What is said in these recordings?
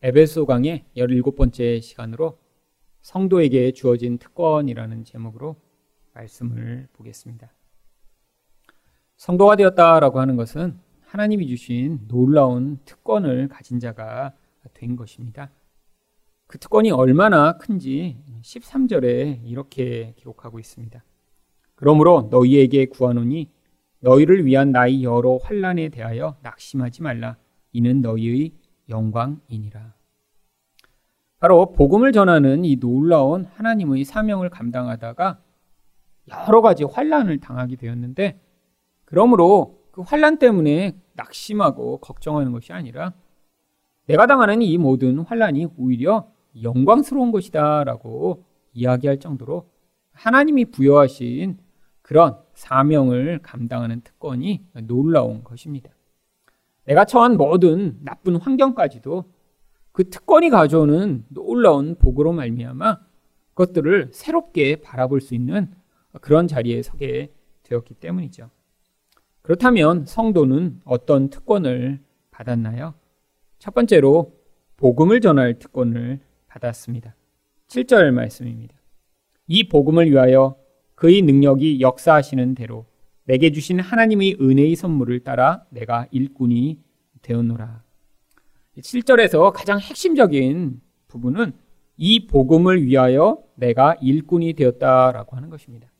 에베소 강의 17번째 시간으로 성도에게 주어진 특권이라는 제목으로 말씀을 보겠습니다. 성도가 되었다라고 하는 것은 하나님이 주신 놀라운 특권을 가진 자가 된 것입니다. 그 특권이 얼마나 큰지 13절에 이렇게 기록하고 있습니다. 그러므로 너희에게 구하노니 너희를 위한 나의 여러 환란에 대하여 낙심하지 말라. 이는 너희의 영광이니라. 바로 복음을 전하는 이 놀라운 하나님의 사명을 감당하다가 여러 가지 환란을 당하게 되었는데 그러므로 그 환란 때문에 낙심하고 걱정하는 것이 아니라 내가 당하는 이 모든 환란이 오히려 영광스러운 것이다라고 이야기할 정도로 하나님이 부여하신 그런 사명을 감당하는 특권이 놀라운 것입니다. 내가 처한 모든 나쁜 환경까지도 그 특권이 가져오는 놀라운 복으로 말미암아 그것들을 새롭게 바라볼 수 있는 그런 자리에 서게 되었기 때문이죠. 그렇다면 성도는 어떤 특권을 받았나요? 첫 번째로 복음을 전할 특권을 받았습니다. 7절 말씀입니다. 이 복음을 위하여 그의 능력이 역사하시는 대로 내게 주신 하나님의 은혜의 선물을 따라 내가 일꾼이 되었노라. 7절에서 가장 핵심적인 부분은 이 복음을 위하여 내가 일꾼이 되었다라고 하는 것입니다.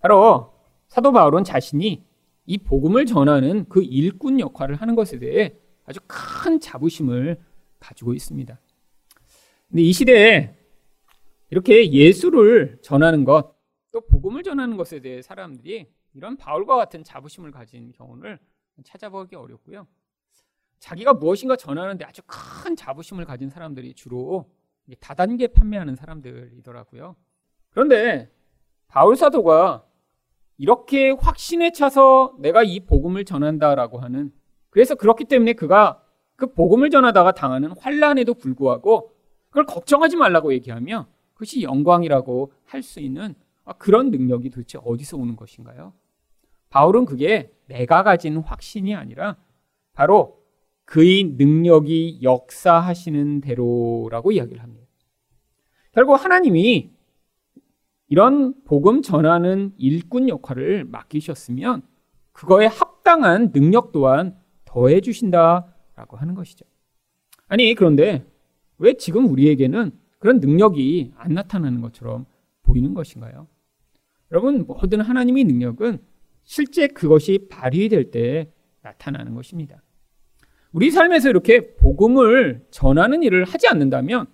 바로 사도 바울은 자신이 이 복음을 전하는 그 일꾼 역할을 하는 것에 대해 아주 큰 자부심을 가지고 있습니다. 근데 이 시대에 이렇게 예수를 전하는 것, 또 복음을 전하는 것에 대해 사람들이 이런 바울과 같은 자부심을 가진 경우를 찾아보기 어렵고요. 자기가 무엇인가 전하는데 아주 큰 자부심을 가진 사람들이 주로 다단계 판매하는 사람들이더라고요. 그런데 바울 사도가 이렇게 확신에 차서 내가 이 복음을 전한다라고 하는 그래서 그렇기 때문에 그가 그 복음을 전하다가 당하는 환란에도 불구하고 그걸 걱정하지 말라고 얘기하며 그것이 영광이라고 할 수 있는 아, 그런 능력이 도대체 어디서 오는 것인가요? 바울은 그게 내가 가진 확신이 아니라 바로 그의 능력이 역사하시는 대로라고 이야기를 합니다. 결국 하나님이 이런 복음 전하는 일꾼 역할을 맡기셨으면 그거에 합당한 능력 또한 더해 주신다라고 하는 것이죠. 아니 그런데 왜 지금 우리에게는 그런 능력이 안 나타나는 것처럼 보이는 것인가요? 여러분, 모든 하나님의 능력은 실제 그것이 발휘될 때 나타나는 것입니다. 우리 삶에서 이렇게 복음을 전하는 일을 하지 않는다면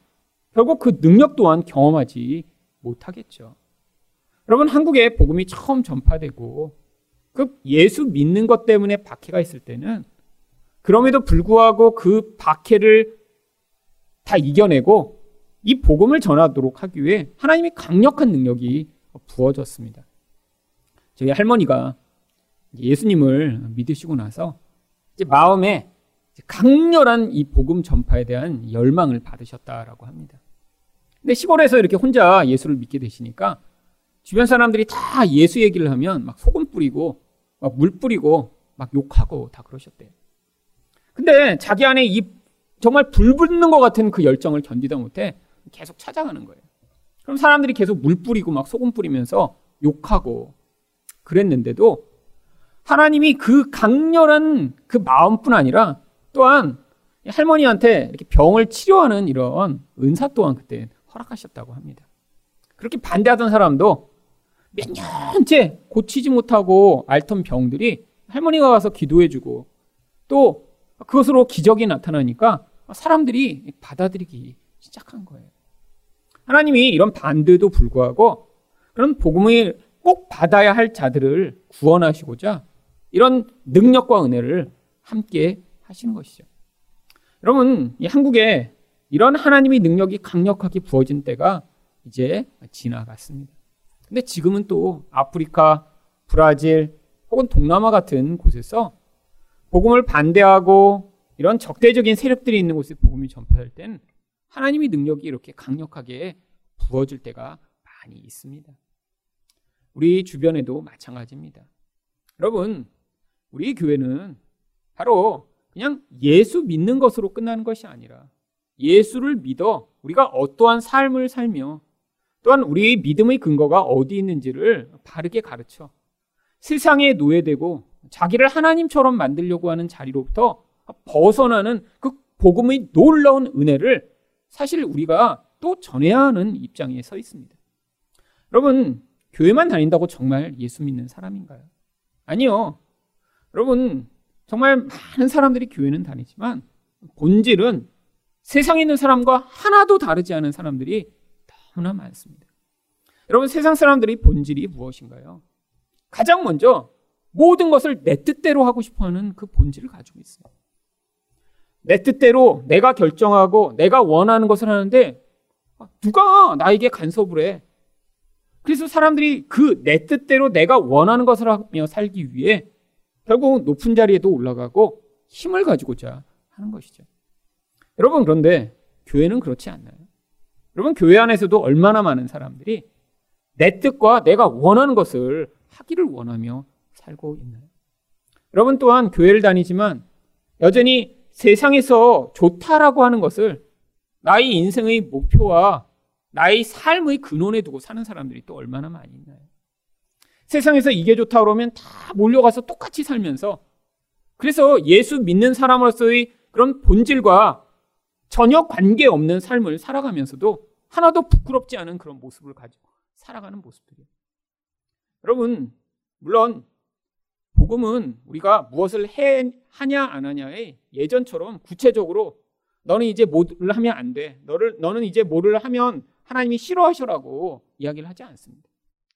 결국 그 능력 또한 경험하지 못하겠죠. 여러분, 한국에 복음이 처음 전파되고 그 예수 믿는 것 때문에 박해가 있을 때는 그럼에도 불구하고 그 박해를 다 이겨내고 이 복음을 전하도록 하기 위해 하나님이 강력한 능력이 부어졌습니다. 저희 할머니가 예수님을 믿으시고 나서 이제 마음에 강렬한 이 복음 전파에 대한 열망을 받으셨다라고 합니다. 근데 시골에서 이렇게 혼자 예수를 믿게 되시니까 주변 사람들이 다 예수 얘기를 하면 막 소금 뿌리고 막 물 뿌리고 막 욕하고 다 그러셨대요. 근데 자기 안에 이 정말 불 붙는 것 같은 그 열정을 견디다 못해 계속 찾아가는 거예요. 그럼 사람들이 계속 물 뿌리고 막 소금 뿌리면서 욕하고 그랬는데도 하나님이 그 강렬한 그 마음뿐 아니라 또한 할머니한테 이렇게 병을 치료하는 이런 은사 또한 그때 허락하셨다고 합니다. 그렇게 반대하던 사람도 몇 년째 고치지 못하고 앓던 병들이 할머니가 가서 기도해주고 또 그것으로 기적이 나타나니까 사람들이 받아들이기 시작한 거예요. 하나님이 이런 반대도 불구하고 그런 복음을 꼭 받아야 할 자들을 구원하시고자 이런 능력과 은혜를 함께 하시는 것이죠. 여러분, 이 한국에 이런 하나님의 능력이 강력하게 부어진 때가 이제 지나갔습니다. 근데 지금은 또 아프리카, 브라질 혹은 동남아 같은 곳에서 복음을 반대하고 이런 적대적인 세력들이 있는 곳에 복음이 전파될 때는 하나님의 능력이 이렇게 강력하게 부어질 때가 많이 있습니다. 우리 주변에도 마찬가지입니다. 여러분, 우리 교회는 바로 그냥 예수 믿는 것으로 끝나는 것이 아니라 예수를 믿어 우리가 어떠한 삶을 살며 또한 우리의 믿음의 근거가 어디 있는지를 바르게 가르쳐 세상에 노예되고 자기를 하나님처럼 만들려고 하는 자리로부터 벗어나는 그 복음의 놀라운 은혜를 사실 우리가 또 전해야 하는 입장에 서 있습니다. 여러분, 교회만 다닌다고 정말 예수 믿는 사람인가요? 아니요. 여러분, 정말 많은 사람들이 교회는 다니지만 본질은 세상에 있는 사람과 하나도 다르지 않은 사람들이 너무나 많습니다. 여러분, 세상 사람들이 본질이 무엇인가요? 가장 먼저 모든 것을 내 뜻대로 하고 싶어 하는 그 본질을 가지고 있어요. 내 뜻대로 내가 결정하고 내가 원하는 것을 하는데 누가 나에게 간섭을 해? 그래서 사람들이 그 내 뜻대로 내가 원하는 것을 하며 살기 위해 결국 높은 자리에도 올라가고 힘을 가지고자 하는 것이죠. 여러분 그런데 교회는 그렇지 않나요? 여러분 교회 안에서도 얼마나 많은 사람들이 내 뜻과 내가 원하는 것을 하기를 원하며 살고 있나요? 여러분 또한 교회를 다니지만 여전히 세상에서 좋다라고 하는 것을 나의 인생의 목표와 나의 삶의 근원에 두고 사는 사람들이 또 얼마나 많이 있나요? 세상에서 이게 좋다 그러면 다 몰려가서 똑같이 살면서 그래서 예수 믿는 사람으로서의 그런 본질과 전혀 관계없는 삶을 살아가면서도 하나도 부끄럽지 않은 그런 모습을 가지고 살아가는 모습들이에요. 여러분, 물론 복음은 우리가 무엇을 해 하냐 안 하냐에 예전처럼 구체적으로 너는 이제 뭐를 하면 안 돼. 너를 너는 이제 뭐를 하면 하나님이 싫어하셔라고 이야기를 하지 않습니다.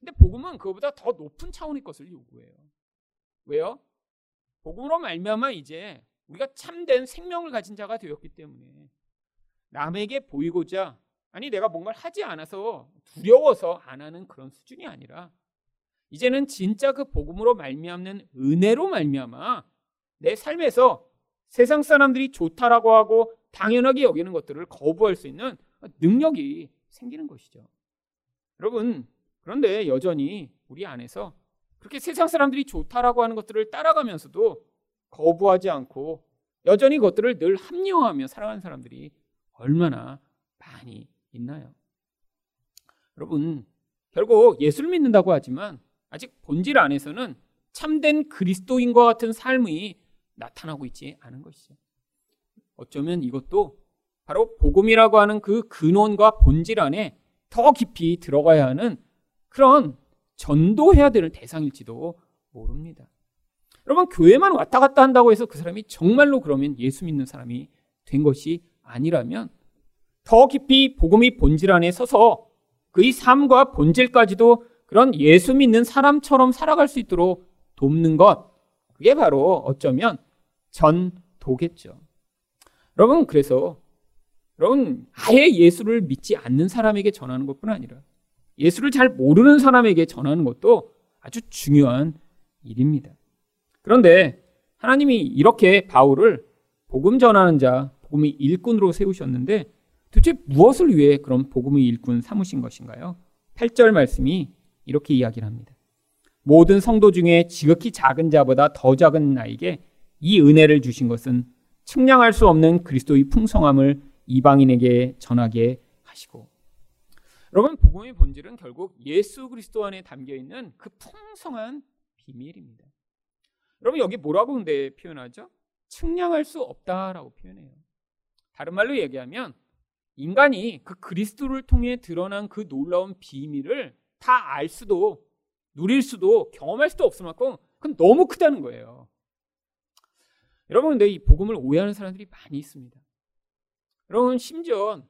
근데 복음은 그거보다 더 높은 차원의 것을 요구해요. 왜요? 복음으로 말미암아 이제 우리가 참된 생명을 가진 자가 되었기 때문에 남에게 보이고자 아니 내가 뭔가를 하지 않아서 두려워서 안 하는 그런 수준이 아니라 이제는 진짜 그 복음으로 말미암는 은혜로 말미암아 내 삶에서 세상 사람들이 좋다라고 하고 당연하게 여기는 것들을 거부할 수 있는 능력이 생기는 것이죠. 여러분, 그런데 여전히 우리 안에서 그렇게 세상 사람들이 좋다라고 하는 것들을 따라가면서도 거부하지 않고 여전히 그것들을 늘 합리화하며 살아가는 사람들이 얼마나 많이 있나요? 여러분, 결국 예수를 믿는다고 하지만 아직 본질 안에서는 참된 그리스도인과 같은 삶이 나타나고 있지 않은 것이죠. 어쩌면 이것도 바로 복음이라고 하는 그 근원과 본질 안에 더 깊이 들어가야 하는 그런 전도해야 되는 대상일지도 모릅니다. 여러분, 교회만 왔다 갔다 한다고 해서 그 사람이 정말로 그러면 예수 믿는 사람이 된 것이 아니라면 더 깊이 복음이 본질 안에 서서 그의 삶과 본질까지도 그런 예수 믿는 사람처럼 살아갈 수 있도록 돕는 것, 그게 바로 어쩌면 전도겠죠. 여러분, 그래서 여러분, 아예 예수를 믿지 않는 사람에게 전하는 것뿐 아니라 예수를 잘 모르는 사람에게 전하는 것도 아주 중요한 일입니다. 그런데 하나님이 이렇게 바울을 복음 전하는 자, 복음의 일꾼으로 세우셨는데 도대체 무엇을 위해 그런 복음의 일꾼 삼으신 것인가요? 8절 말씀이 이렇게 이야기를 합니다. 모든 성도 중에 지극히 작은 자보다 더 작은 나에게 이 은혜를 주신 것은 측량할 수 없는 그리스도의 풍성함을 이방인에게 전하게 하시고 여러분 복음의 본질은 결국 예수 그리스도 안에 담겨 있는 그 풍성한 비밀입니다. 여러분 여기 뭐라고 근데 표현하죠? 측량할 수 없다라고 표현해요. 다른 말로 얘기하면 인간이 그 그리스도를 통해 드러난 그 놀라운 비밀을 다 알 수도 누릴 수도 경험할 수도 없을 만큼 그건 너무 크다는 거예요. 여러분 근데 이 복음을 오해하는 사람들이 많이 있습니다. 여러분 심지어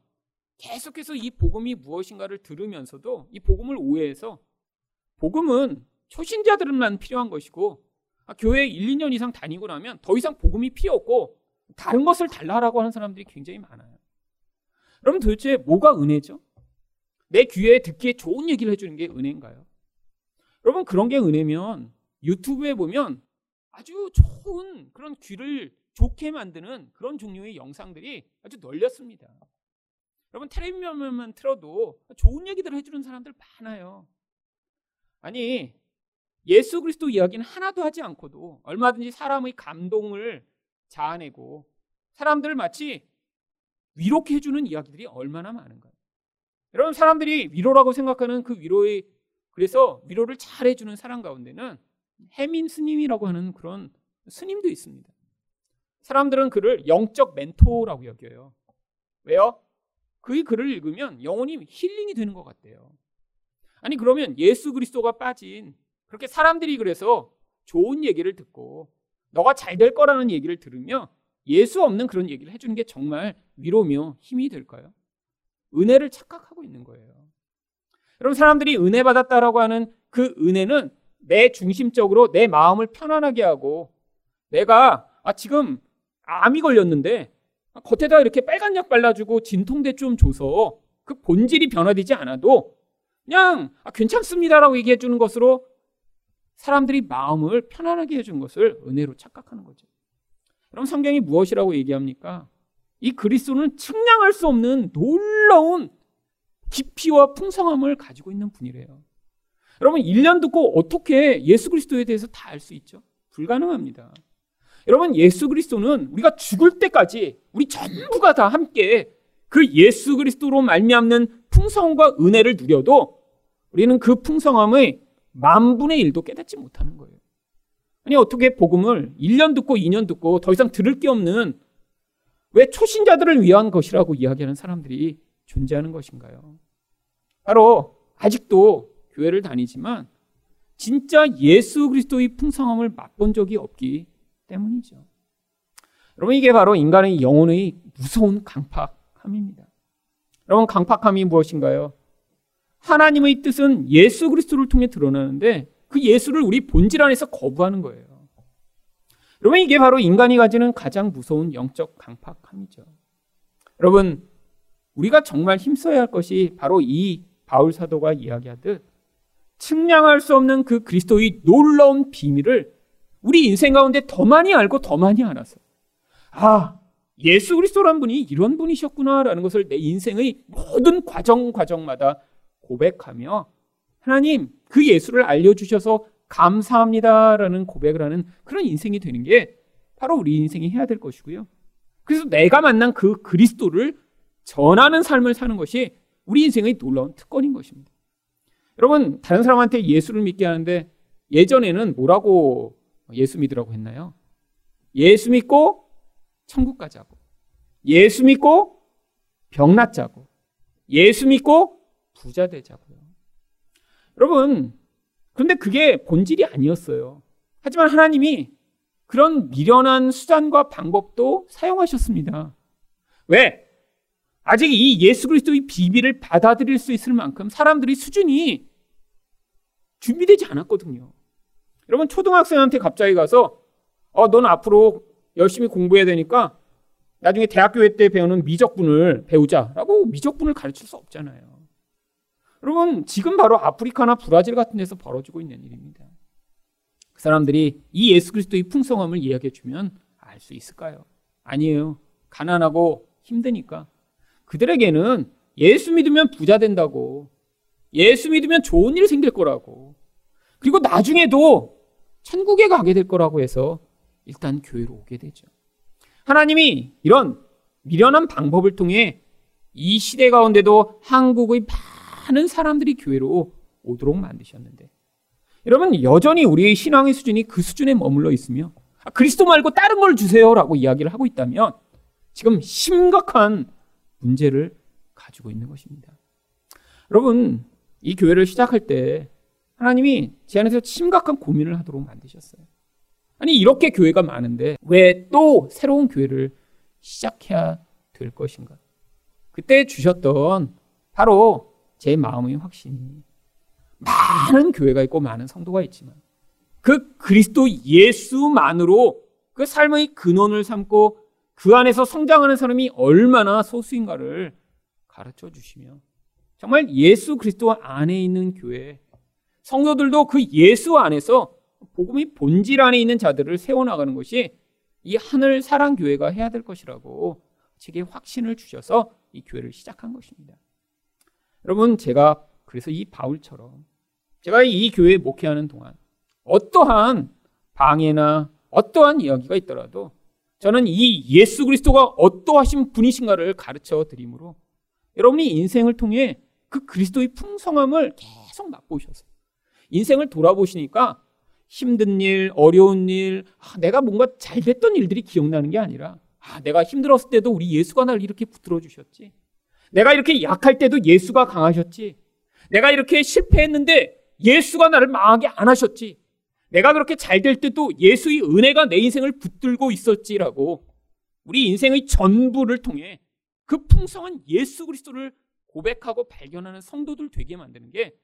계속해서 이 복음이 무엇인가를 들으면서도 이 복음을 오해해서 복음은 초신자들만 필요한 것이고 아, 교회 1, 2년 이상 다니고 나면 더 이상 복음이 필요 없고 다른 것을 달라라고 하는 사람들이 굉장히 많아요. 여러분 도대체 뭐가 은혜죠? 내 귀에 듣기에 좋은 얘기를 해주는 게 은혜인가요? 여러분 그런 게 은혜면 유튜브에 보면 아주 좋은 그런 귀를 좋게 만드는 그런 종류의 영상들이 아주 널렸습니다. 여러분 텔레비전만 틀어도 좋은 얘기들을 해주는 사람들 많아요. 아니 예수 그리스도 이야기는 하나도 하지 않고도 얼마든지 사람의 감동을 자아내고 사람들을 마치 위로케 해주는 이야기들이 얼마나 많은가요? 여러분 사람들이 위로라고 생각하는 그 위로의 그래서 위로를 잘 해주는 사람 가운데는 해민 스님이라고 하는 그런 스님도 있습니다. 사람들은 그를 영적 멘토라고 여겨요. 왜요? 그의 글을 읽으면 영혼이 힐링이 되는 것 같대요. 아니 그러면 예수 그리스도가 빠진 그렇게 사람들이 그래서 좋은 얘기를 듣고 너가 잘 될 거라는 얘기를 들으며 예수 없는 그런 얘기를 해주는 게 정말 위로며 힘이 될까요? 은혜를 착각하고 있는 거예요. 여러분 사람들이 은혜 받았다라고 하는 그 은혜는 내 중심적으로 내 마음을 편안하게 하고 내가 아 지금 암이 걸렸는데 겉에다 이렇게 빨간 약 발라주고 진통제 좀 줘서 그 본질이 변화되지 않아도 그냥 아, 괜찮습니다라고 얘기해 주는 것으로 사람들이 마음을 편안하게 해준 것을 은혜로 착각하는 거죠. 그럼 성경이 무엇이라고 얘기합니까? 이 그리스도는 측량할 수 없는 놀라운 깊이와 풍성함을 가지고 있는 분이래요. 여러분 1년 듣고 어떻게 예수 그리스도에 대해서 다 알 수 있죠? 불가능합니다. 여러분 예수 그리스도는 우리가 죽을 때까지 우리 전부가 다 함께 그 예수 그리스도로 말미암는 풍성과 은혜를 누려도 우리는 그 풍성함의 만분의 일도 깨닫지 못하는 거예요. 아니 어떻게 복음을 1년 듣고 2년 듣고 더 이상 들을 게 없는 왜 초신자들을 위한 것이라고 이야기하는 사람들이 존재하는 것인가요? 바로 아직도 교회를 다니지만 진짜 예수 그리스도의 풍성함을 맛본 적이 없기 때문이죠. 여러분 이게 바로 인간의 영혼의 무서운 강팍함입니다. 여러분 강팍함이 무엇인가요? 하나님의 뜻은 예수 그리스도를 통해 드러나는데 그 예수를 우리 본질 안에서 거부하는 거예요. 여러분 이게 바로 인간이 가지는 가장 무서운 영적 강팍함이죠. 여러분 우리가 정말 힘써야 할 것이 바로 이 바울 사도가 이야기하듯 측량할 수 없는 그 그리스도의 놀라운 비밀을 우리 인생 가운데 더 많이 알고 더 많이 알아서 아 예수 그리스도란 분이 이런 분이셨구나라는 것을 내 인생의 모든 과정 과정마다 고백하며 하나님 그 예수를 알려주셔서 감사합니다라는 고백을 하는 그런 인생이 되는 게 바로 우리 인생이 해야 될 것이고요. 그래서 내가 만난 그 그리스도를 전하는 삶을 사는 것이 우리 인생의 놀라운 특권인 것입니다. 여러분, 다른 사람한테 예수를 믿게 하는데 예전에는 뭐라고 예수 믿으라고 했나요? 예수 믿고 천국 가자고. 예수 믿고 병 낫자고. 예수 믿고 부자 되자고요. 여러분, 그런데 그게 본질이 아니었어요. 하지만 하나님이 그런 미련한 수단과 방법도 사용하셨습니다. 왜? 아직 이 예수 그리스도의 비밀을 받아들일 수 있을 만큼 사람들이 수준이 준비되지 않았거든요. 여러분 초등학생한테 갑자기 가서 어, 넌 앞으로 열심히 공부해야 되니까 나중에 대학교 때 배우는 미적분을 배우자라고 미적분을 가르칠 수 없잖아요. 여러분, 지금 바로 아프리카나 브라질 같은 데서 벌어지고 있는 일입니다. 그 사람들이 이 예수 그리스도의 풍성함을 이야기해 주면 알 수 있을까요? 아니에요. 가난하고 힘드니까. 그들에게는 예수 믿으면 부자 된다고. 예수 믿으면 좋은 일 생길 거라고. 그리고 나중에도 천국에 가게 될 거라고 해서 일단 교회로 오게 되죠. 하나님이 이런 미련한 방법을 통해 이 시대 가운데도 한국의 많은 사람들이 교회로 오도록 만드셨는데 여러분 여전히 우리의 신앙의 수준이 그 수준에 머물러 있으며 아, 그리스도 말고 다른 걸 주세요라고 이야기를 하고 있다면 지금 심각한 문제를 가지고 있는 것입니다. 여러분 이 교회를 시작할 때 하나님이 제 안에서 심각한 고민을 하도록 만드셨어요. 아니 이렇게 교회가 많은데 왜 또 새로운 교회를 시작해야 될 것인가? 그때 주셨던 바로 제 마음의 확신이 많은 교회가 있고 많은 성도가 있지만 그 그리스도 예수만으로 그 삶의 근원을 삼고 그 안에서 성장하는 사람이 얼마나 소수인가를 가르쳐 주시며 정말 예수 그리스도 안에 있는 교회 성도들도 그 예수 안에서 복음의 본질 안에 있는 자들을 세워나가는 것이 이 하늘 사랑 교회가 해야 될 것이라고 제게 확신을 주셔서 이 교회를 시작한 것입니다. 여러분, 제가 그래서 이 바울처럼 제가 이 교회에 목회하는 동안 어떠한 방해나 어떠한 이야기가 있더라도 저는 이 예수 그리스도가 어떠하신 분이신가를 가르쳐 드림으로 여러분이 인생을 통해 그 그리스도의 풍성함을 계속 맛보셔서 인생을 돌아보시니까 힘든 일, 어려운 일, 아, 내가 뭔가 잘 됐던 일들이 기억나는 게 아니라 아, 내가 힘들었을 때도 우리 예수가 나를 이렇게 붙들어 주셨지. 내가 이렇게 약할 때도 예수가 강하셨지. 내가 이렇게 실패했는데 예수가 나를 망하게 안 하셨지. 내가 그렇게 잘 될 때도 예수의 은혜가 내 인생을 붙들고 있었지라고 우리 인생의 전부를 통해 그 풍성한 예수 그리스도를 고백하고 발견하는 성도들 되게 만드는 게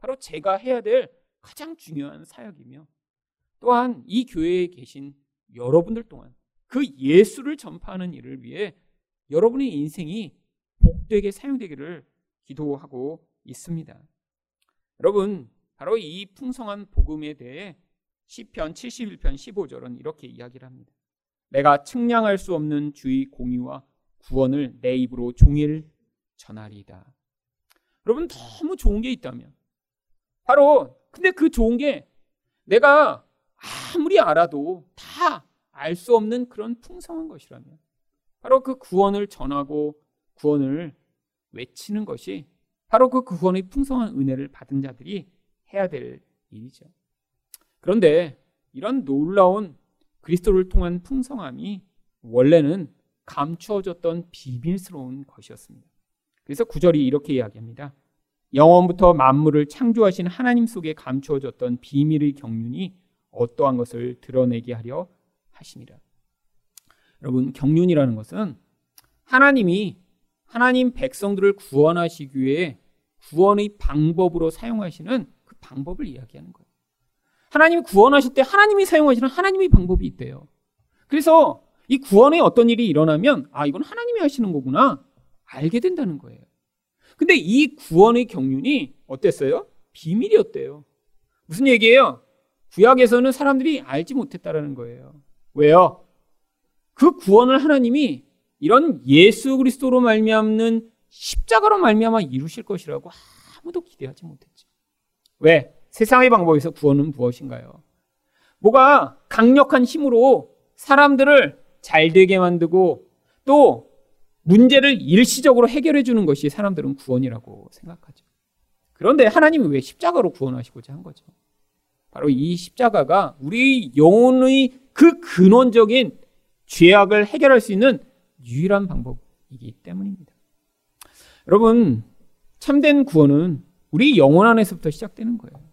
바로 제가 해야 될 가장 중요한 사역이며 또한 이 교회에 계신 여러분들 동안 그 예수를 전파하는 일을 위해 여러분의 인생이 복되게 사용되기를 기도하고 있습니다. 여러분, 바로 이 풍성한 복음에 대해 시편 71편 15절은 이렇게 이야기를 합니다. 내가 측량할 수 없는 주의 공의와 구원을 내 입으로 종일 전하리이다. 여러분 너무 좋은 게 있다면 바로 근데 그 좋은 게 내가 아무리 알아도 다 알 수 없는 그런 풍성한 것이라면 바로 그 구원을 전하고 구원을 외치는 것이 바로 그 구원의 풍성한 은혜를 받은 자들이 해야 될 일이죠. 그런데 이런 놀라운 그리스도를 통한 풍성함이 원래는 감추어졌던 비밀스러운 것이었습니다. 그래서 구절이 이렇게 이야기합니다. 영원부터 만물을 창조하신 하나님 속에 감추어졌던 비밀의 경륜이 어떠한 것을 드러내게 하려 하십니다. 여러분, 경륜이라는 것은 하나님이 하나님 백성들을 구원하시기 위해 구원의 방법으로 사용하시는 그 방법을 이야기하는 거예요. 하나님이 구원하실 때 하나님이 사용하시는 하나님의 방법이 있대요. 그래서 이 구원에 어떤 일이 일어나면 아, 이건 하나님이 하시는 거구나. 알게 된다는 거예요. 근데 이 구원의 경륜이 어땠어요? 비밀이었대요. 무슨 얘기예요? 구약에서는 사람들이 알지 못했다라는 거예요. 왜요? 그 구원을 하나님이 이런 예수 그리스도로 말미암는 십자가로 말미암아 이루실 것이라고 아무도 기대하지 못했죠. 왜? 세상의 방법에서 구원은 무엇인가요? 뭐가 강력한 힘으로 사람들을 잘 되게 만들고 또 문제를 일시적으로 해결해 주는 것이 사람들은 구원이라고 생각하죠. 그런데 하나님이 왜 십자가로 구원하시고자 한 거죠? 바로 이 십자가가 우리 영혼의 그 근원적인 죄악을 해결할 수 있는 유일한 방법이기 때문입니다. 여러분, 참된 구원은 우리 영혼 안에서부터 시작되는 거예요.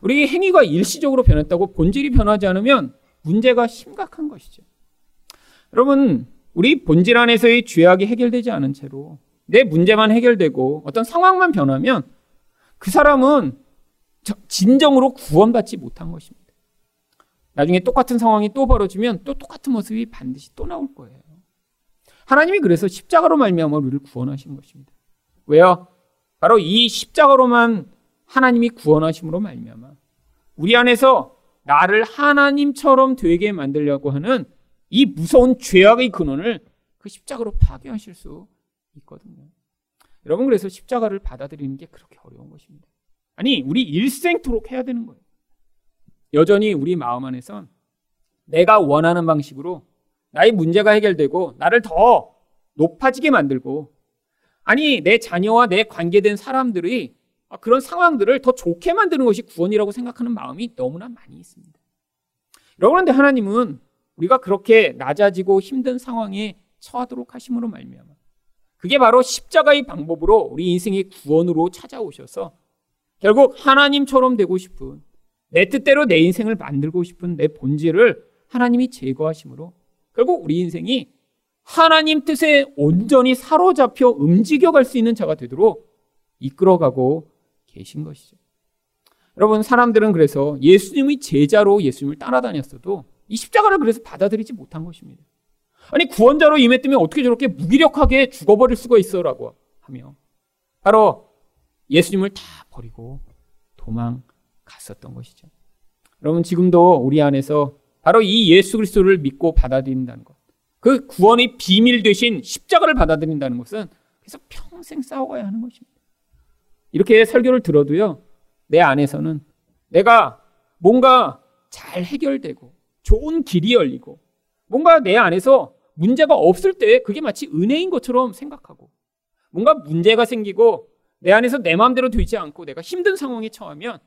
우리 행위가 일시적으로 변했다고 본질이 변하지 않으면 문제가 심각한 것이죠. 여러분, 우리 본질 안에서의 죄악이 해결되지 않은 채로 내 문제만 해결되고 어떤 상황만 변하면 그 사람은 진정으로 구원받지 못한 것입니다. 나중에 똑같은 상황이 또 벌어지면 또 똑같은 모습이 반드시 또 나올 거예요. 하나님이 그래서 십자가로 말미암아 우리를 구원하신 것입니다. 왜요? 바로 이 십자가로만 하나님이 구원하심으로 말미암아 우리 안에서 나를 하나님처럼 되게 만들려고 하는 이 무서운 죄악의 근원을 그 십자가로 파괴하실 수 있거든요. 여러분 그래서 십자가를 받아들이는 게 그렇게 어려운 것입니다. 아니 우리 일생토록 해야 되는 거예요. 여전히 우리 마음 안에선 내가 원하는 방식으로 나의 문제가 해결되고 나를 더 높아지게 만들고 아니 내 자녀와 내 관계된 사람들이 그런 상황들을 더 좋게 만드는 것이 구원이라고 생각하는 마음이 너무나 많이 있습니다. 여러분 근데 하나님은 우리가 그렇게 낮아지고 힘든 상황에 처하도록 하심으로 말미암아 그게 바로 십자가의 방법으로 우리 인생의 구원으로 찾아오셔서 결국 하나님처럼 되고 싶은 내 뜻대로 내 인생을 만들고 싶은 내 본질을 하나님이 제거하심으로 결국 우리 인생이 하나님 뜻에 온전히 사로잡혀 움직여갈 수 있는 자가 되도록 이끌어가고 계신 것이죠. 여러분, 사람들은 그래서 예수님의 제자로 예수님을 따라다녔어도 이 십자가를 그래서 받아들이지 못한 것입니다. 아니 구원자로 임했다면 어떻게 저렇게 무기력하게 죽어버릴 수가 있어라고 하며 바로 예수님을 다 버리고 도망갔었던 것이죠. 여러분 지금도 우리 안에서 바로 이 예수 그리스도를 믿고 받아들인다는 것, 그 구원의 비밀 되신 십자가를 받아들인다는 것은 그래서 평생 싸워가야 하는 것입니다. 이렇게 설교를 들어도요, 내 안에서는 내가 뭔가 잘 해결되고 좋은 길이 열리고 뭔가 내 안에서 문제가 없을 때 그게 마치 은혜인 것처럼 생각하고 뭔가 문제가 생기고 내 안에서 내 마음대로 되지 않고 내가 힘든 상황에 처하면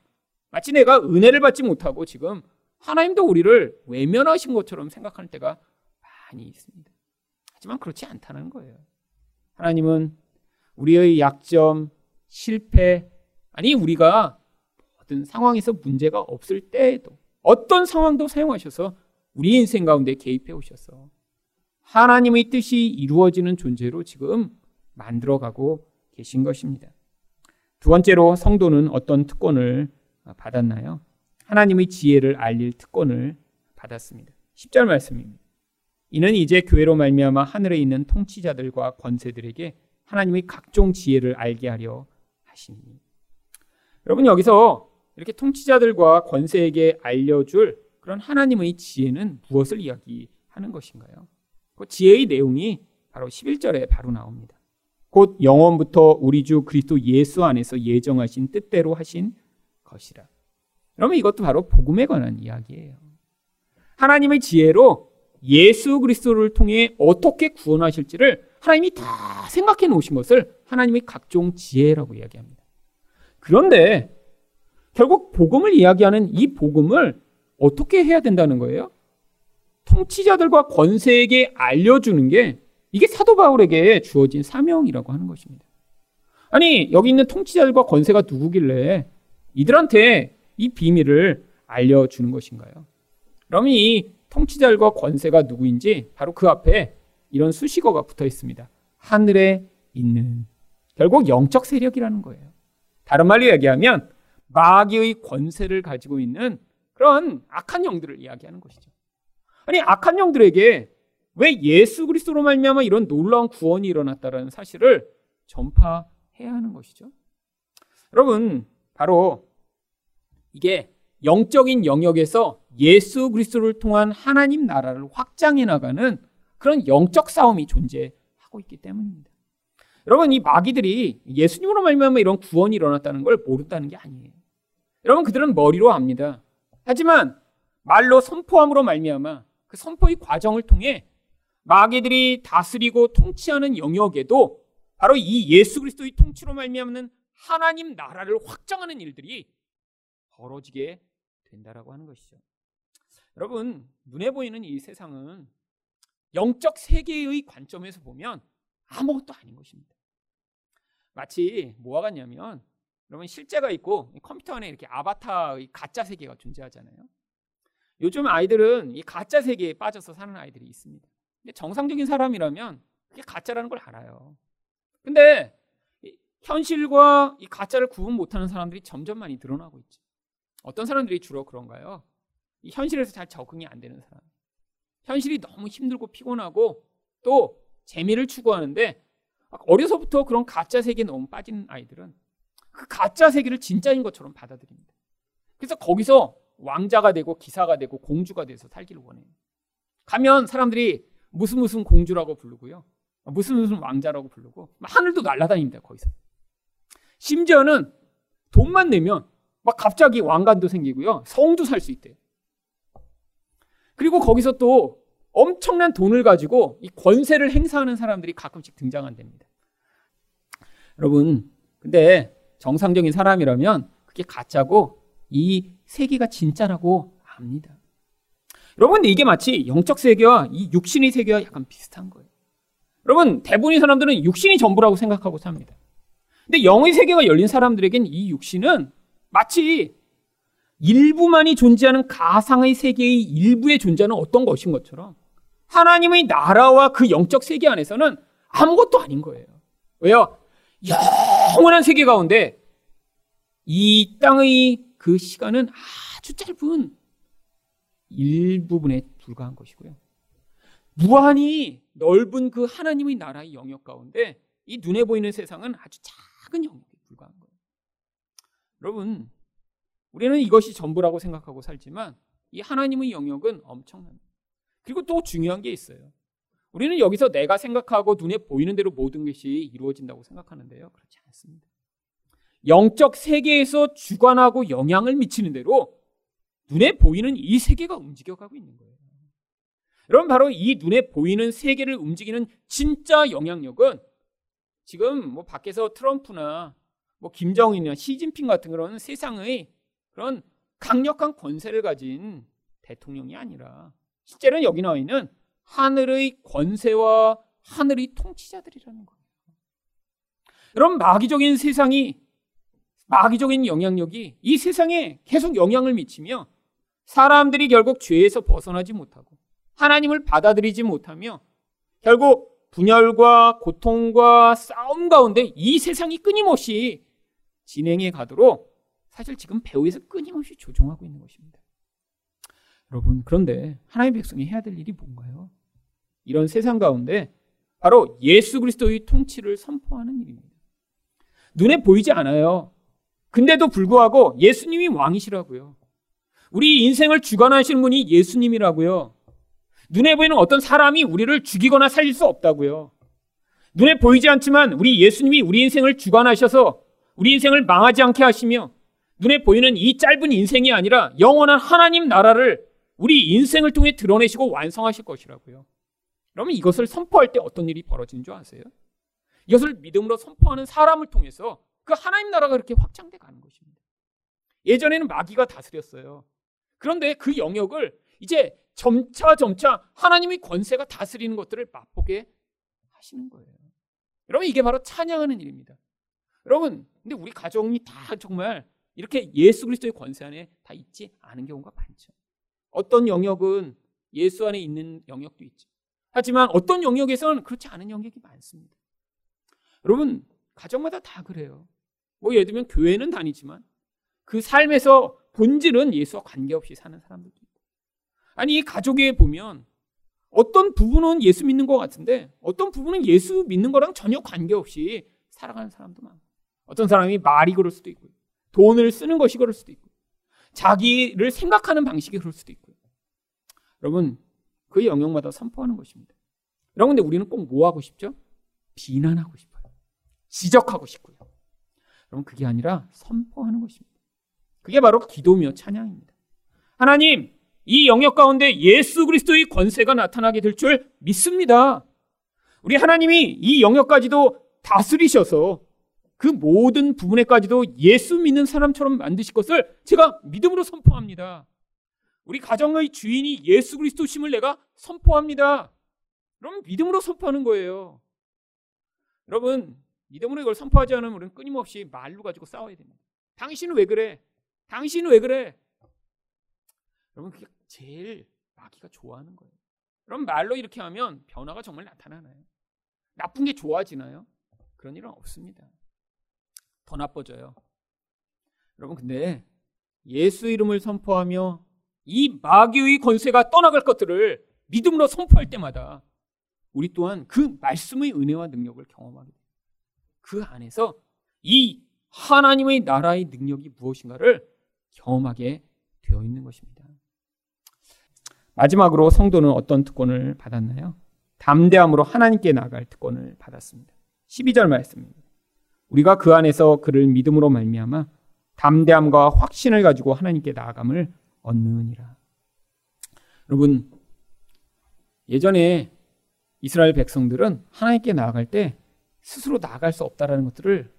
마치 내가 은혜를 받지 못하고 지금 하나님도 우리를 외면하신 것처럼 생각하는 때가 많이 있습니다. 하지만 그렇지 않다는 거예요. 하나님은 우리의 약점, 실패, 아니 우리가 모든 상황에서 문제가 없을 때에도 어떤 상황도 사용하셔서 우리 인생 가운데 개입해 오셔서 하나님의 뜻이 이루어지는 존재로 지금 만들어가고 계신 것입니다. 두 번째로 성도는 어떤 특권을 받았나요? 하나님의 지혜를 알릴 특권을 받았습니다. 10절 말씀입니다. 이는 이제 교회로 말미암아 하늘에 있는 통치자들과 권세들에게 하나님의 각종 지혜를 알게 하려 하시니. 여러분 여기서 이렇게 통치자들과 권세에게 알려줄 그런 하나님의 지혜는 무엇을 이야기하는 것인가요? 그 지혜의 내용이 바로 11절에 바로 나옵니다. 곧 영원부터 우리 주 그리스도 예수 안에서 예정하신 뜻대로 하신 것이라. 그러면 이것도 바로 복음에 관한 이야기예요. 하나님의 지혜로 예수 그리스도를 통해 어떻게 구원하실지를 하나님이 다 생각해 놓으신 것을 하나님의 각종 지혜라고 이야기합니다. 그런데 결국 복음을 이야기하는 이 복음을 어떻게 해야 된다는 거예요? 통치자들과 권세에게 알려주는 게 이게 사도 바울에게 주어진 사명이라고 하는 것입니다. 아니, 여기 있는 통치자들과 권세가 누구길래 이들한테 이 비밀을 알려주는 것인가요? 그러면 이 통치자들과 권세가 누구인지 바로 그 앞에 이런 수식어가 붙어 있습니다. 하늘에 있는. 결국 영적 세력이라는 거예요. 다른 말로 얘기하면 마귀의 권세를 가지고 있는 그런 악한 영들을 이야기하는 것이죠. 아니 악한 영들에게 왜 예수 그리스도로 말미암아 이런 놀라운 구원이 일어났다라는 사실을 전파해야 하는 것이죠. 여러분 바로 이게 영적인 영역에서 예수 그리스도를 통한 하나님 나라를 확장해 나가는 그런 영적 싸움이 존재하고 있기 때문입니다. 여러분 이 마귀들이 예수님으로 말미암아 이런 구원이 일어났다는 걸 모른다는 게 아니에요. 여러분 그들은 머리로 압니다. 하지만 말로 선포함으로 말미암아 그 선포의 과정을 통해 마귀들이 다스리고 통치하는 영역에도 바로 이 예수 그리스도의 통치로 말미암는 하나님 나라를 확장하는 일들이 벌어지게 된다라고 하는 것이죠. 여러분 눈에 보이는 이 세상은 영적 세계의 관점에서 보면 아무것도 아닌 것입니다. 마치 뭐와 같냐면 여러분 실제가 있고 컴퓨터 안에 이렇게 아바타의 가짜 세계가 존재하잖아요. 요즘 아이들은 이 가짜 세계에 빠져서 사는 아이들이 있습니다. 근데 정상적인 사람이라면 그게 가짜라는 걸 알아요. 근데 현실과 이 가짜를 구분 못하는 사람들이 점점 많이 늘어나고 있죠. 어떤 사람들이 주로 그런가요? 이 현실에서 잘 적응이 안 되는 사람. 현실이 너무 힘들고 피곤하고 또 재미를 추구하는데 어려서부터 그런 가짜 세계에 너무 빠진 아이들은 그 가짜 세계를 진짜인 것처럼 받아들입니다. 그래서 거기서 왕자가 되고 기사가 되고 공주가 돼서 살기를 원해요. 가면 사람들이 무슨 무슨 공주라고 부르고요. 무슨 무슨 왕자라고 부르고 하늘도 날아다닙니다. 거기서. 심지어는 돈만 내면 막 갑자기 왕관도 생기고요. 성도 살 수 있대요. 그리고 거기서 또 엄청난 돈을 가지고 이 권세를 행사하는 사람들이 가끔씩 등장한답니다. 여러분, 근데 정상적인 사람이라면 그게 가짜고 이 세계가 진짜라고 압니다. 여러분, 이게 마치 영적 세계와 이 육신의 세계와 약간 비슷한 거예요. 여러분, 대부분의 사람들은 육신이 전부라고 생각하고 삽니다. 근데 영의 세계가 열린 사람들에겐 이 육신은 마치 일부만이 존재하는 가상의 세계의 일부에 존재하는 어떤 것인 것처럼 하나님의 나라와 그 영적 세계 안에서는 아무것도 아닌 거예요. 왜요? 영원한 세계 가운데 이 땅의 그 시간은 아주 짧은 일부분에 불과한 것이고요. 무한히 넓은 그 하나님의 나라의 영역 가운데 이 눈에 보이는 세상은 아주 작은 영역에 불과한 거예요. 여러분, 우리는 이것이 전부라고 생각하고 살지만 이 하나님의 영역은 엄청납니다. 그리고 또 중요한 게 있어요. 우리는 여기서 내가 생각하고 눈에 보이는 대로 모든 것이 이루어진다고 생각하는데요. 그렇지 않습니다. 영적 세계에서 주관하고 영향을 미치는 대로 눈에 보이는 이 세계가 움직여가고 있는 거예요. 여러분 바로 이 눈에 보이는 세계를 움직이는 진짜 영향력은 지금 뭐 밖에서 트럼프나 뭐 김정은이나 시진핑 같은 그런 세상의 그런 강력한 권세를 가진 대통령이 아니라 실제로는 여기 나와 있는 하늘의 권세와 하늘의 통치자들이라는 거예요. 여러분 마귀적인 세상이 마귀적인 영향력이 이 세상에 계속 영향을 미치며 사람들이 결국 죄에서 벗어나지 못하고 하나님을 받아들이지 못하며 결국 분열과 고통과 싸움 가운데 이 세상이 끊임없이 진행해 가도록 사실 지금 배후에서 끊임없이 조종하고 있는 것입니다. 여러분, 그런데 하나님의 백성이 해야 될 일이 뭔가요? 이런 세상 가운데 바로 예수 그리스도의 통치를 선포하는 일입니다. 눈에 보이지 않아요. 근데도 불구하고 예수님이 왕이시라고요. 우리 인생을 주관하시는 분이 예수님이라고요. 눈에 보이는 어떤 사람이 우리를 죽이거나 살릴 수 없다고요. 눈에 보이지 않지만 우리 예수님이 우리 인생을 주관하셔서 우리 인생을 망하지 않게 하시며 눈에 보이는 이 짧은 인생이 아니라 영원한 하나님 나라를 우리 인생을 통해 드러내시고 완성하실 것이라고요. 그러면 이것을 선포할 때 어떤 일이 벌어지는 줄 아세요? 이것을 믿음으로 선포하는 사람을 통해서 그 하나님 나라가 그렇게 확장돼 가는 것입니다. 예전에는 마귀가 다스렸어요. 그런데 그 영역을 이제 점차 점차 하나님의 권세가 다스리는 것들을 맛보게 하시는 거예요. 여러분 이게 바로 찬양하는 일입니다. 여러분 근데 우리 가정이 다 정말 이렇게 예수 그리스도의 권세 안에 다 있지 않은 경우가 많죠. 어떤 영역은 예수 안에 있는 영역도 있죠. 하지만 어떤 영역에서는 그렇지 않은 영역이 많습니다. 여러분 가정마다 다 그래요. 뭐 예를 들면 교회는 다니지만 그 삶에서 본질은 예수와 관계없이 사는 사람들도 있고. 아니, 가족에 보면 어떤 부분은 예수 믿는 것 같은데 어떤 부분은 예수 믿는 거랑 전혀 관계없이 살아가는 사람도 많고. 어떤 사람이 말이 그럴 수도 있고요. 돈을 쓰는 것이 그럴 수도 있고. 자기를 생각하는 방식이 그럴 수도 있고요. 여러분, 그 영역마다 선포하는 것입니다. 여러분, 근데 우리는 꼭 뭐 하고 싶죠? 비난하고 싶어요. 지적하고 싶고요. 여러분, 그게 아니라 선포하는 것입니다. 그게 바로 기도며 찬양입니다. 하나님, 이 영역 가운데 예수 그리스도의 권세가 나타나게 될 줄 믿습니다. 우리 하나님이 이 영역까지도 다스리셔서 그 모든 부분에까지도 예수 믿는 사람처럼 만드실 것을 제가 믿음으로 선포합니다. 우리 가정의 주인이 예수 그리스도심을 내가 선포합니다. 그럼 믿음으로 선포하는 거예요. 여러분, 믿음으로 이걸 선포하지 않으면 우리는 끊임없이 말로 가지고 싸워야 됩니다. 당신은 왜 그래? 당신은 왜 그래? 여러분 그게 제일 마귀가 좋아하는 거예요. 그럼 말로 이렇게 하면 변화가 정말 나타나나요? 나쁜 게 좋아지나요? 그런 일은 없습니다. 더 나빠져요. 여러분 근데 예수 이름을 선포하며 이 마귀의 권세가 떠나갈 것들을 믿음으로 선포할 때마다 우리 또한 그 말씀의 은혜와 능력을 경험하게 돼요. 그 안에서 이 하나님의 나라의 능력이 무엇인가를 경험하게 되어 있는 것입니다. 마지막으로 성도는 어떤 특권을 받았나요? 담대함으로 하나님께 나갈 특권을 받았습니다. 12절 말씀입니다. 우리가 그 안에서 그를 믿음으로 말미암아 담대함과 확신을 가지고 하나님께 나아감을 얻느니라. 여러분 예전에 이스라엘 백성들은 하나님께 나아갈 때 스스로 나아갈 수 없다라는 것들을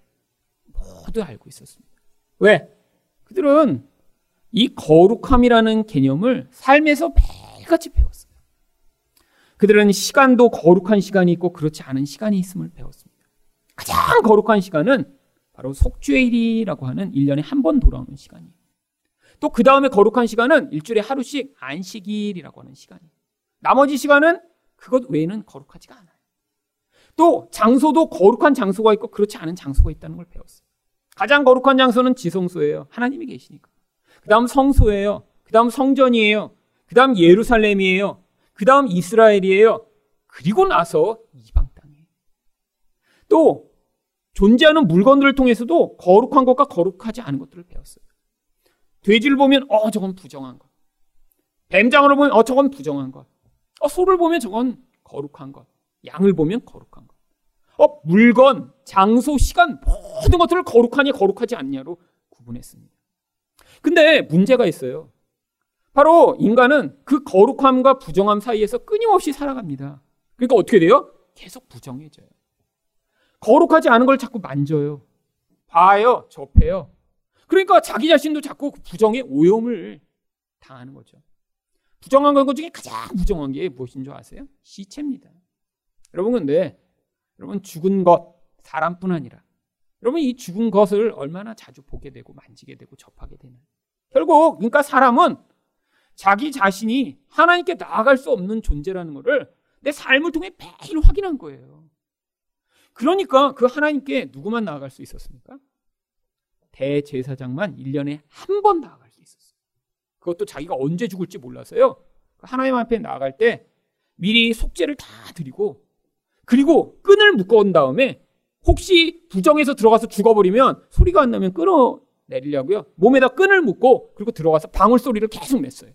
모두 알고 있었습니다. 왜? 그들은 이 거룩함이라는 개념을 삶에서 매일같이 배웠어요. 그들은 시간도 거룩한 시간이 있고 그렇지 않은 시간이 있음을 배웠습니다. 가장 거룩한 시간은 바로 속죄일이라고 하는 1년에 한 번 돌아오는 시간이에요. 또 그 다음에 거룩한 시간은 일주일에 하루씩 안식일이라고 하는 시간이에요. 나머지 시간은 그것 외에는 거룩하지가 않아요. 또 장소도 거룩한 장소가 있고 그렇지 않은 장소가 있다는 걸 배웠어요. 가장 거룩한 장소는 지성소예요. 하나님이 계시니까. 그 다음 성소예요. 그 다음 성전이에요. 그 다음 예루살렘이에요. 그 다음 이스라엘이에요. 그리고 나서 이방 땅이에요. 또 존재하는 물건들을 통해서도 거룩한 것과 거룩하지 않은 것들을 배웠어요. 돼지를 보면 어 저건 부정한 것. 뱀장어를 보면 어 저건 부정한 것. 어 소를 보면 저건 거룩한 것. 양을 보면 거룩한 것. 어 물건, 장소, 시간 모든 것들을 거룩하냐 거룩하지 않냐로 구분했습니다. 근데 문제가 있어요. 바로 인간은 그 거룩함과 부정함 사이에서 끊임없이 살아갑니다. 그러니까 어떻게 돼요? 계속 부정해져요. 거룩하지 않은 걸 자꾸 만져요. 봐요, 접해요. 그러니까 자기 자신도 자꾸 부정의 오염을 당하는 거죠. 부정한 것 중에 가장 부정한 게 무엇인 줄 아세요? 시체입니다. 여러분 근데 여러분 죽은 것 사람뿐 아니라 여러분 이 죽은 것을 얼마나 자주 보게 되고 만지게 되고 접하게 되나요? 결국 그러니까 사람은 자기 자신이 하나님께 나아갈 수 없는 존재라는 것을 내 삶을 통해 매일 확인한 거예요. 그러니까 그 하나님께 누구만 나아갈 수 있었습니까? 대제사장만 1년에 한 번 나아갈 수 있었어요. 그것도 자기가 언제 죽을지 몰라서요. 하나님 앞에 나아갈 때 미리 속죄를 다 드리고 그리고 끈을 묶어온 다음에 혹시 부정해서 들어가서 죽어버리면 소리가 안 나면 끊어내리려고요. 몸에다 끈을 묶고 그리고 들어가서 방울 소리를 계속 냈어요.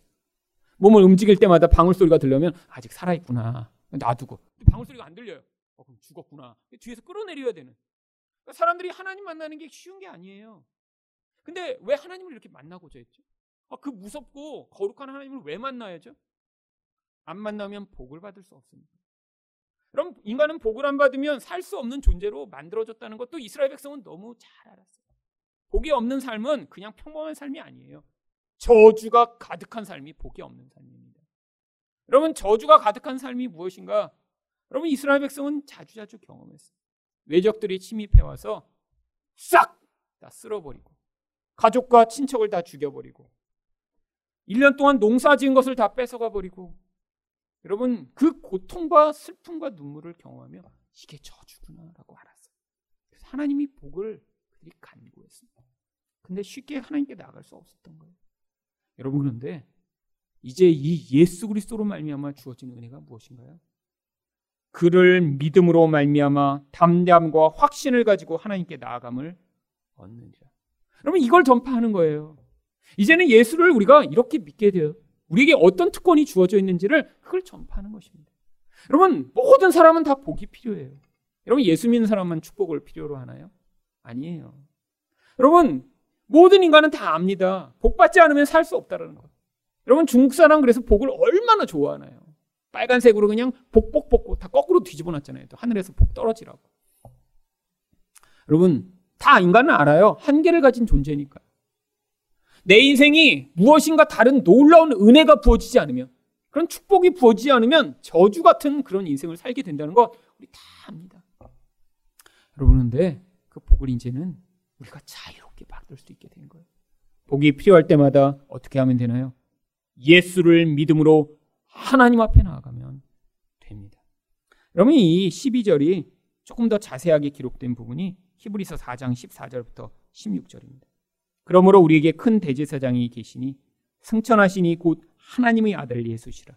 몸을 움직일 때마다 방울 소리가 들려면 아직 살아있구나. 놔두고. 방울 소리가 안 들려요. 어, 그럼 죽었구나. 뒤에서 끌어내려야 되는. 그러니까 사람들이 하나님 만나는 게 쉬운 게 아니에요. 근데 왜 하나님을 이렇게 만나고자 했죠? 아, 그 무섭고 거룩한 하나님을 왜 만나야죠? 안 만나면 복을 받을 수 없습니다. 그럼 인간은 복을 안 받으면 살 수 없는 존재로 만들어졌다는 것도 이스라엘 백성은 너무 잘 알았어요. 복이 없는 삶은 그냥 평범한 삶이 아니에요. 저주가 가득한 삶이 복이 없는 삶입니다. 여러분 저주가 가득한 삶이 무엇인가? 여러분 이스라엘 백성은 자주자주 경험했어요. 외적들이 침입해 와서 싹 다 쓸어버리고 가족과 친척을 다 죽여버리고 1년 동안 농사 지은 것을 다 뺏어가 버리고 여러분 그 고통과 슬픔과 눈물을 경험하며 이게 저주구나라고 알았어요. 하나님이 복을 그들이 간구했습니다. 근데 쉽게 하나님께 나갈 수 없었던 거예요. 여러분 그런데 이제 이 예수 그리스도로 말미암아 주어진 은혜가 무엇인가요? 그를 믿음으로 말미암아 담대함과 확신을 가지고 하나님께 나아감을 얻는지라. 여러분 이걸 전파하는 거예요. 이제는 예수를 우리가 이렇게 믿게 돼요. 우리에게 어떤 특권이 주어져 있는지를 그걸 전파하는 것입니다. 여러분 모든 사람은 다 복이 필요해요. 여러분 예수 믿는 사람만 축복을 필요로 하나요? 아니에요. 여러분 모든 인간은 다 압니다. 복 받지 않으면 살 수 없다라는 것. 여러분 중국 사람 그래서 복을 얼마나 좋아하나요? 빨간색으로 그냥 복복 복복 다 거꾸로 뒤집어 놨잖아요. 또 하늘에서 복 떨어지라고. 여러분 다 인간은 알아요. 한계를 가진 존재니까. 내 인생이 무엇인가 다른 놀라운 은혜가 부어지지 않으면 그런 축복이 부어지지 않으면 저주 같은 그런 인생을 살게 된다는 것 우리 다 압니다. 여러분 근데 그 복을 이제는 우리가 자유롭게 받을 수 있게 된 거예요. 복이 필요할 때마다 어떻게 하면 되나요? 예수를 믿음으로 하나님 앞에 나아가면 됩니다. 여러분 이 12절이 조금 더 자세하게 기록된 부분이 히브리서 4장 14절부터 16절입니다. 그러므로 우리에게 큰 대제사장이 계시니 승천하시니 곧 하나님의 아들 예수시라.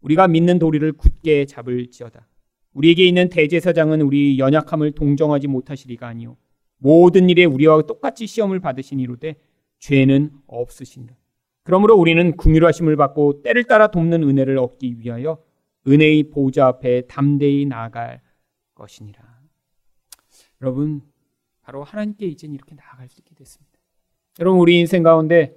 우리가 믿는 도리를 굳게 잡을지어다. 우리에게 있는 대제사장은 우리 연약함을 동정하지 못하시리가 아니요 모든 일에 우리와 똑같이 시험을 받으시니로되 죄는 없으신다. 그러므로 우리는 궁휼하심을 받고 때를 따라 돕는 은혜를 얻기 위하여 은혜의 보좌 앞에 담대히 나아갈 것이니라. 여러분, 바로 하나님께 이젠 이렇게 나아갈 수 있게 됐습니다. 여러분, 우리 인생 가운데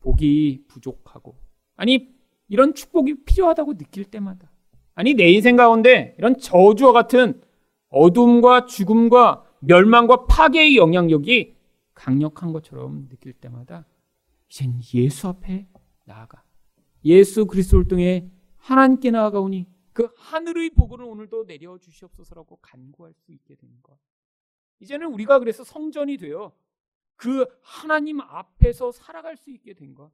복이 부족하고, 아니, 이런 축복이 필요하다고 느낄 때마다, 아니, 내 인생 가운데 이런 저주와 같은 어둠과 죽음과 멸망과 파괴의 영향력이 강력한 것처럼 느낄 때마다 이젠 예수 앞에 나아가 예수 그리스도를 통해 하나님께 나아가오니 그 하늘의 복을 오늘도 내려 주시옵소서라고 간구할 수 있게 되는 것. 이제는 우리가 그래서 성전이 되어 그 하나님 앞에서 살아갈 수 있게 된 것.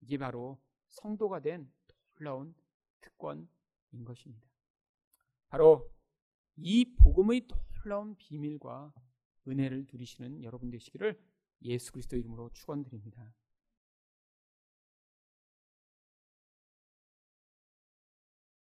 이게 바로 성도가 된 놀라운 특권인 것입니다. 바로 이 복음의 놀라운 비밀과 은혜를 누리시는 여러분 되시기를 예수 그리스도 이름으로 축원드립니다.